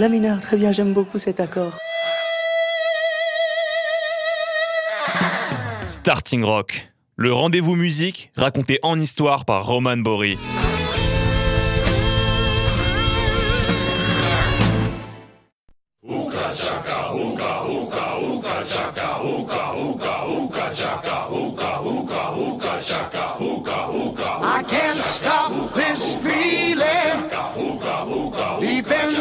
La mineur, très bien, j'aime beaucoup cet accord. Starting Rock, le rendez-vous musique raconté en histoire par Roman Bory. I can't stop this feeling deep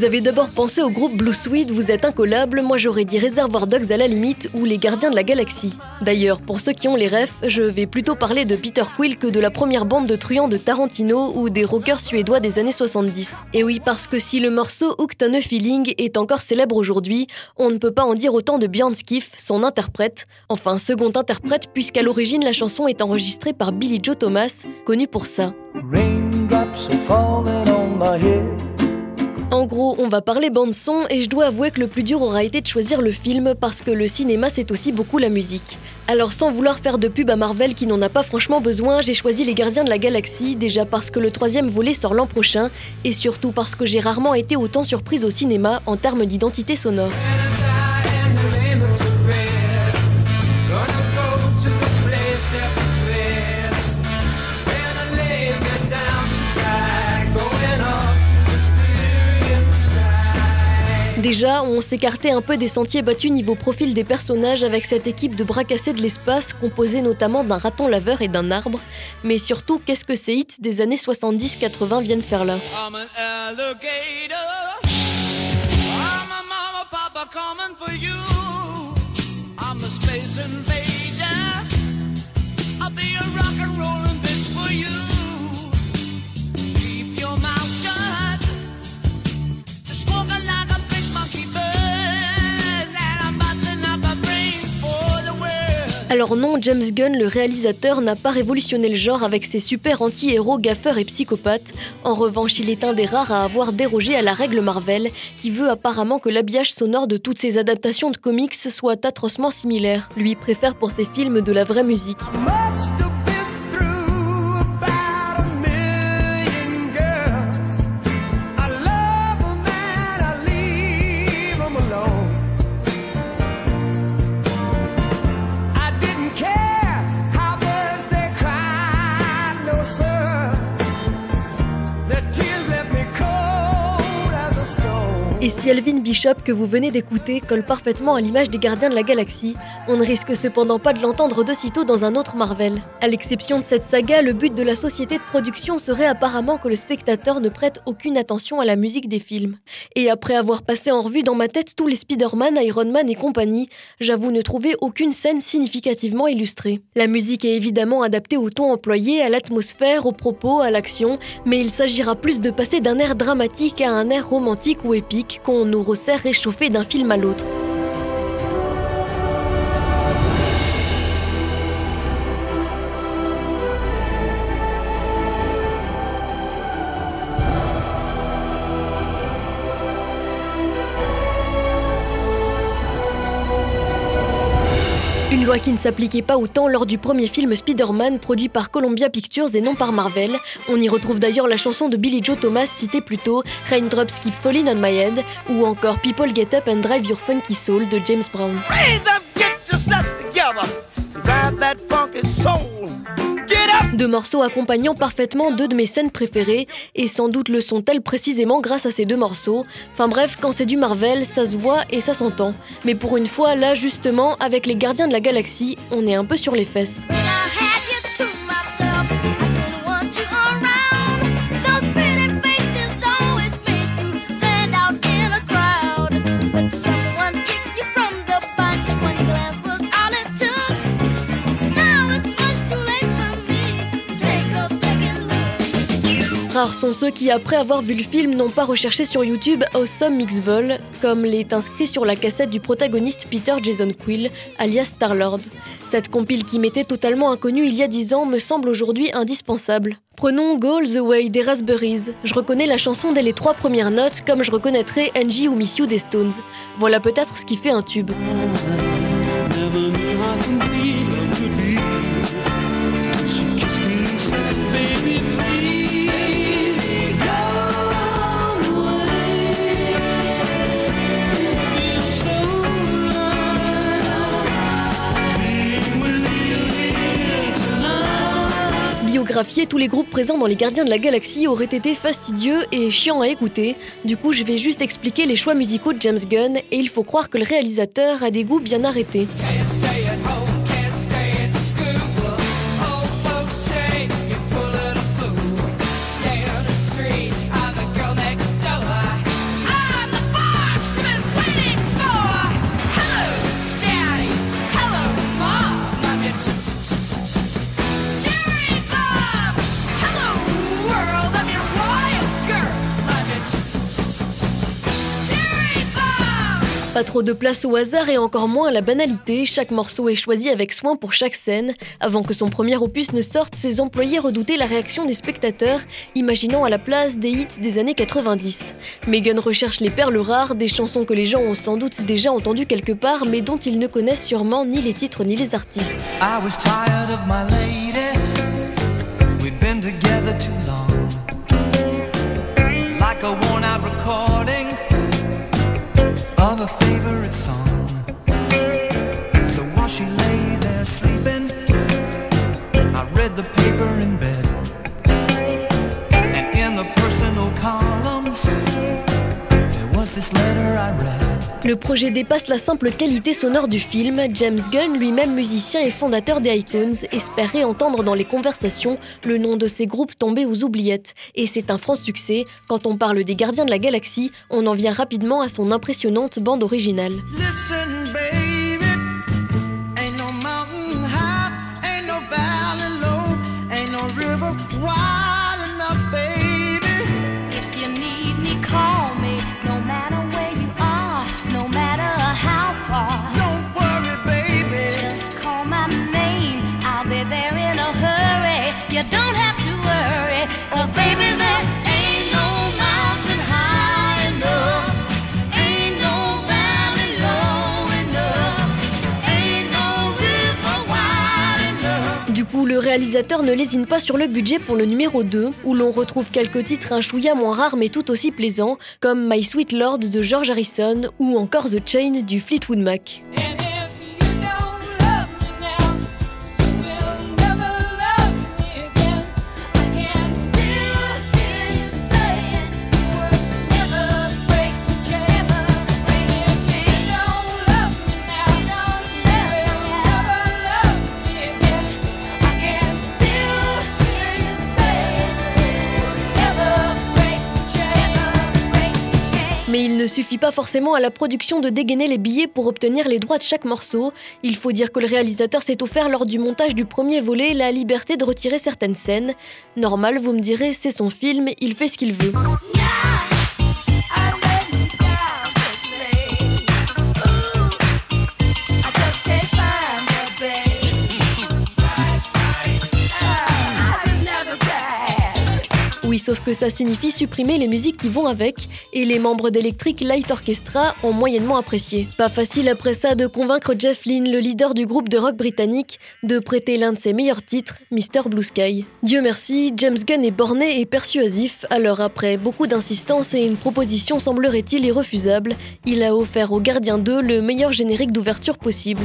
Vous avez d'abord pensé au groupe Blue Sweet, vous êtes incollable, moi j'aurais dit Reservoir Dogs à la limite ou les Gardiens de la Galaxie. D'ailleurs, pour ceux qui ont les refs, je vais plutôt parler de Peter Quill que de la première bande de truands de Tarantino ou des rockers suédois des années 70. Et oui, parce que si le morceau Hooked on Feeling est encore célèbre aujourd'hui, on ne peut pas en dire autant de Björn Skiff, son interprète, enfin second interprète puisqu'à l'origine la chanson est enregistrée par Billy Joe Thomas, connu pour ça. En gros, on va parler bande son et je dois avouer que le plus dur aura été de choisir le film parce que le cinéma c'est aussi beaucoup la musique. Alors sans vouloir faire de pub à Marvel qui n'en a pas franchement besoin, j'ai choisi Les Gardiens de la Galaxie, déjà parce que le troisième volet sort l'an prochain, et surtout parce que j'ai rarement été autant surprise au cinéma en termes d'identité sonore. Déjà, on s'écartait un peu des sentiers battus niveau profil des personnages avec cette équipe de bras cassés de l'espace composée notamment d'un raton laveur et d'un arbre. Mais surtout, qu'est-ce que ces hits des années 70-80 viennent faire là Alors non, James Gunn, le réalisateur, n'a pas révolutionné le genre avec ses super anti-héros gaffeurs et psychopathes. En revanche, il est un des rares à avoir dérogé à la règle Marvel, qui veut apparemment que l'habillage sonore de toutes ses adaptations de comics soit atrocement similaire. Lui préfère pour ses films de la vraie musique. Stone. Bishop, que vous venez d'écouter, colle parfaitement à l'image des gardiens de la galaxie, on ne risque cependant pas de l'entendre de sitôt dans un autre Marvel. À l'exception de cette saga, le but de la société de production serait apparemment que le spectateur ne prête aucune attention à la musique des films. Et après avoir passé en revue dans ma tête tous les Spider-Man, Iron Man et compagnie, j'avoue ne trouver aucune scène significativement illustrée. La musique est évidemment adaptée au ton employé, à l'atmosphère, aux propos, à l'action, mais il s'agira plus de passer d'un air dramatique à un air romantique ou épique qu'on nous resserre réchauffé d'un film à l'autre. Une loi qui ne s'appliquait pas autant lors du premier film Spider-Man produit par Columbia Pictures et non par Marvel. On y retrouve d'ailleurs la chanson de Billy Joe Thomas citée plus tôt, Raindrops Keep Falling on My Head, ou encore People Get Up and Drive Your Funky Soul de James Brown. Deux morceaux accompagnant parfaitement deux de mes scènes préférées, et sans doute le sont-elles précisément grâce à ces deux morceaux. Enfin bref, quand c'est du Marvel, ça se voit et ça s'entend. Mais pour une fois, là justement, avec les gardiens de la galaxie, on est un peu sur les fesses. Sont ceux qui, après avoir vu le film, n'ont pas recherché sur YouTube Awesome Mix Vol, comme l'est inscrit sur la cassette du protagoniste Peter Jason Quill, alias Star-Lord. Cette compile qui m'était totalement inconnue il y a 10 ans me semble aujourd'hui indispensable. Prenons Go All the Way des Raspberries. Je reconnais la chanson dès les trois premières notes, comme je reconnaîtrais Angie ou Miss You des Stones. Voilà peut-être ce qui fait un tube. Tous les groupes présents dans les Gardiens de la Galaxie aurait été fastidieux et chiant à écouter. Du coup, je vais juste expliquer les choix musicaux de James Gunn et il faut croire que le réalisateur a des goûts bien arrêtés. Pas trop de place au hasard et encore moins à la banalité, chaque morceau est choisi avec soin pour chaque scène. Avant que son premier opus ne sorte, ses employés redoutaient la réaction des spectateurs, imaginant à la place des hits des années 90. Megan recherche les perles rares, des chansons que les gens ont sans doute déjà entendues quelque part, mais dont ils ne connaissent sûrement ni les titres ni les artistes. Of a favorite song. So while she lay there sleeping, I read the paper Le projet dépasse la simple qualité sonore du film. James Gunn, lui-même musicien et fondateur des Icons, espérait entendre dans les conversations le nom de ces groupes tombés aux oubliettes. Et c'est un franc succès. Quand on parle des Gardiens de la Galaxie, on en vient rapidement à son impressionnante bande originale. Réalisateur ne lésine pas sur le budget pour le numéro 2, où l'on retrouve quelques titres un chouïa moins rares mais tout aussi plaisants, comme My Sweet Lord de George Harrison ou encore The Chain du Fleetwood Mac. Suffit pas forcément à la production de dégainer les billets pour obtenir les droits de chaque morceau. Il faut dire que le réalisateur s'est offert lors du montage du premier volet la liberté de retirer certaines scènes. Normal, vous me direz, c'est son film, il fait ce qu'il veut. Sauf que ça signifie supprimer les musiques qui vont avec, et les membres d'Electric Light Orchestra ont moyennement apprécié. Pas facile après ça de convaincre Jeff Lynne, le leader du groupe de rock britannique, de prêter l'un de ses meilleurs titres, Mr. Blue Sky. Dieu merci, James Gunn est borné et persuasif, alors après beaucoup d'insistance et une proposition semblerait-il irrefusable, il a offert aux Gardiens 2 le meilleur générique d'ouverture possible.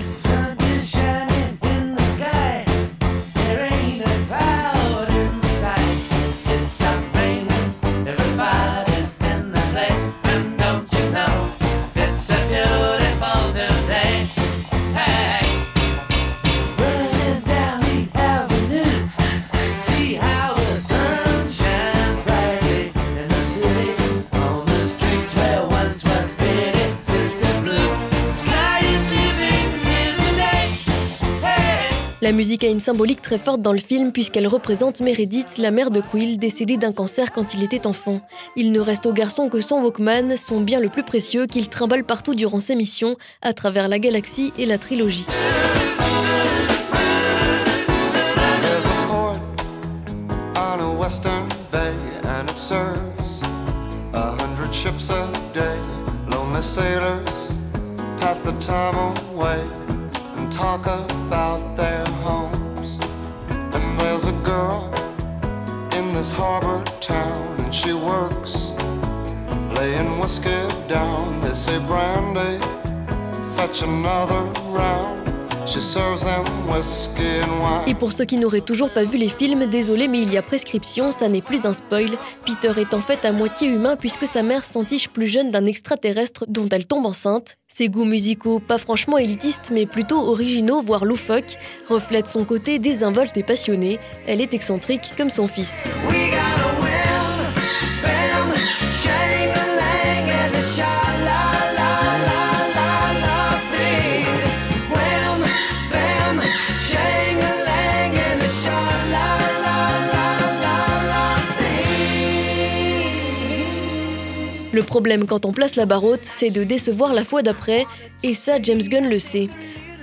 La musique a une symbolique très forte dans le film puisqu'elle représente Meredith, la mère de Quill, décédée d'un cancer quand il était enfant. Il ne reste au garçon que son Walkman, son bien le plus précieux qu'il trimballe partout durant ses missions, à travers la galaxie et la trilogie. And talk about their homes. And there's a girl in this harbor town, and she works laying whiskey down. They say, Brandy, fetch another round. Et pour ceux qui n'auraient toujours pas vu les films, désolé mais il y a prescription, ça n'est plus un spoil. Peter est en fait à moitié humain puisque sa mère s'entiche plus jeune d'un extraterrestre dont elle tombe enceinte. Ses goûts musicaux, pas franchement élitistes mais plutôt originaux voire loufoques, reflètent son côté désinvolte et passionné. Elle est excentrique comme son fils. We Le problème quand on place la barre haute, c'est de décevoir la fois d'après, et ça James Gunn le sait.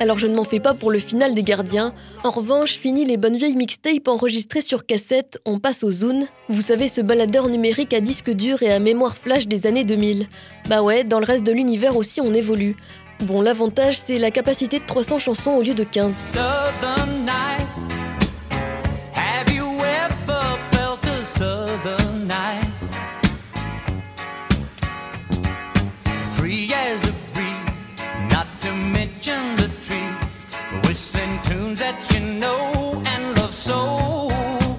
Alors je ne m'en fais pas pour le final des gardiens. En revanche, fini les bonnes vieilles mixtapes enregistrées sur cassette, on passe au Zune. Vous savez, ce baladeur numérique à disque dur et à mémoire flash des années 2000. Bah ouais, dans le reste de l'univers aussi on évolue. Bon, l'avantage c'est la capacité de 300 chansons au lieu de 15. Southern nights.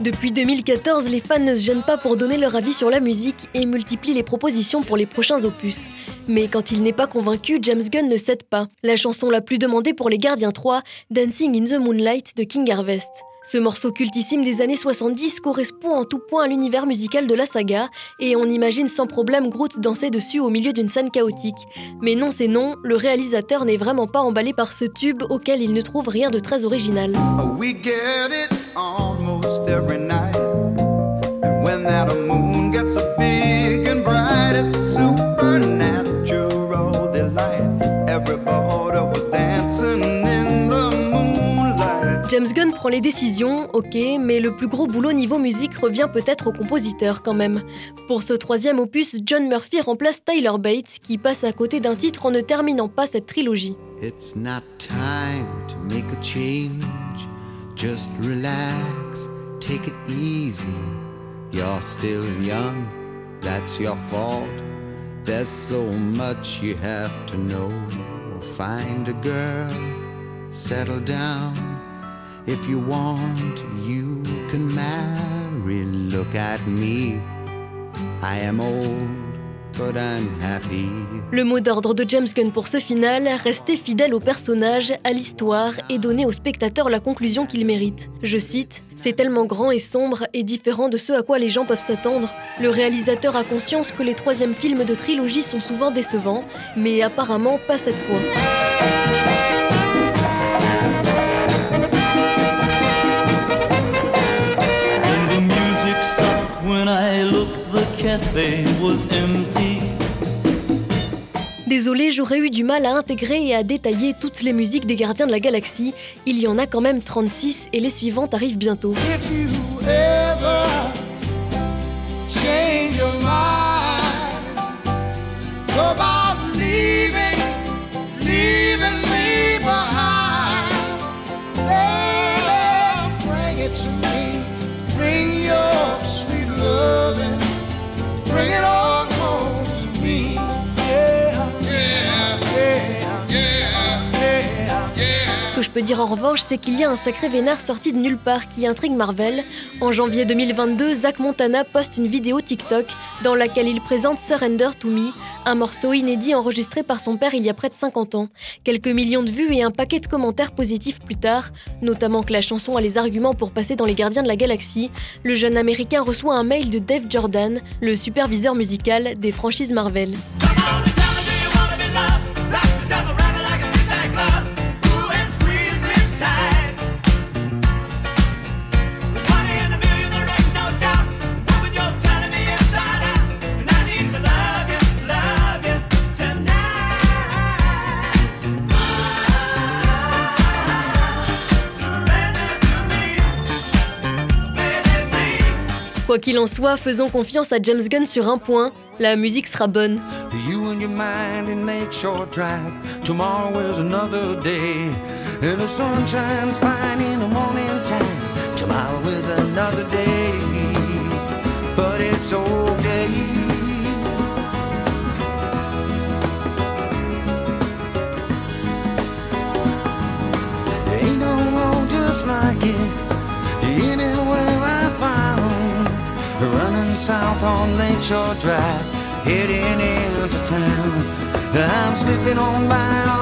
Depuis 2014, les fans ne se gênent pas pour donner leur avis sur la musique et multiplient les propositions pour les prochains opus. Mais quand il n'est pas convaincu, James Gunn ne cède pas. La chanson la plus demandée pour les Gardiens 3, Dancing in the Moonlight de King Harvest. Ce morceau cultissime des années 70 correspond en tout point à l'univers musical de la saga, et on imagine sans problème Groot danser dessus au milieu d'une scène chaotique. Mais non, c'est non, le réalisateur n'est vraiment pas emballé par ce tube auquel il ne trouve rien de très original. Almost every night. And when that moon gets so big and bright, it's supernatural delight. Everybody was dancing in the moonlight. James Gunn prend les décisions, ok, mais le plus gros boulot niveau musique revient peut-être au compositeur quand même. Pour ce troisième opus, John Murphy remplace Tyler Bates, qui passe à côté d'un titre en ne terminant pas cette trilogie. It's not time to make a change. Just relax, take it easy. You're still young, that's your fault. There's so much you have to know. Find a girl, settle down. If you want, you can marry. Look at me. I am old, Le mot d'ordre de James Gunn pour ce final, rester fidèle au personnage, à l'histoire et donner au spectateur la conclusion qu'il mérite. Je cite C'est tellement grand et sombre et différent de ce à quoi les gens peuvent s'attendre. Le réalisateur a conscience que les troisièmes films de trilogie sont souvent décevants, mais apparemment pas cette fois. Désolé, j'aurais eu du mal à intégrer et à détailler toutes les musiques des Gardiens de la Galaxie. Il y en a quand même 36 et les suivantes arrivent bientôt. If you ever change your mind about leaving, leaving me behind, oh, bring it to me. Bring your sweet loving, bring it on que je peux dire en revanche, c'est qu'il y a un sacré vénard sorti de nulle part qui intrigue Marvel. En janvier 2022, Zach Montana poste une vidéo TikTok dans laquelle il présente Surrender to Me, un morceau inédit enregistré par son père il y a près de 50 ans. Quelques millions de vues et un paquet de commentaires positifs plus tard, notamment que la chanson a les arguments pour passer dans les Gardiens de la Galaxie, le jeune américain reçoit un mail de Dave Jordan, le superviseur musical des franchises Marvel. Qu'il en soit, faisons confiance à James Gunn sur un point, la musique sera bonne. You and your mind in Lakeshore Drive. Tomorrow is another day. And the sun shines fine in the morning time. Tomorrow is another day. But it's okay. Ain't no road just like it. Running south on Lakeshore Drive, heading into town. I'm slipping on by